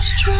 strong.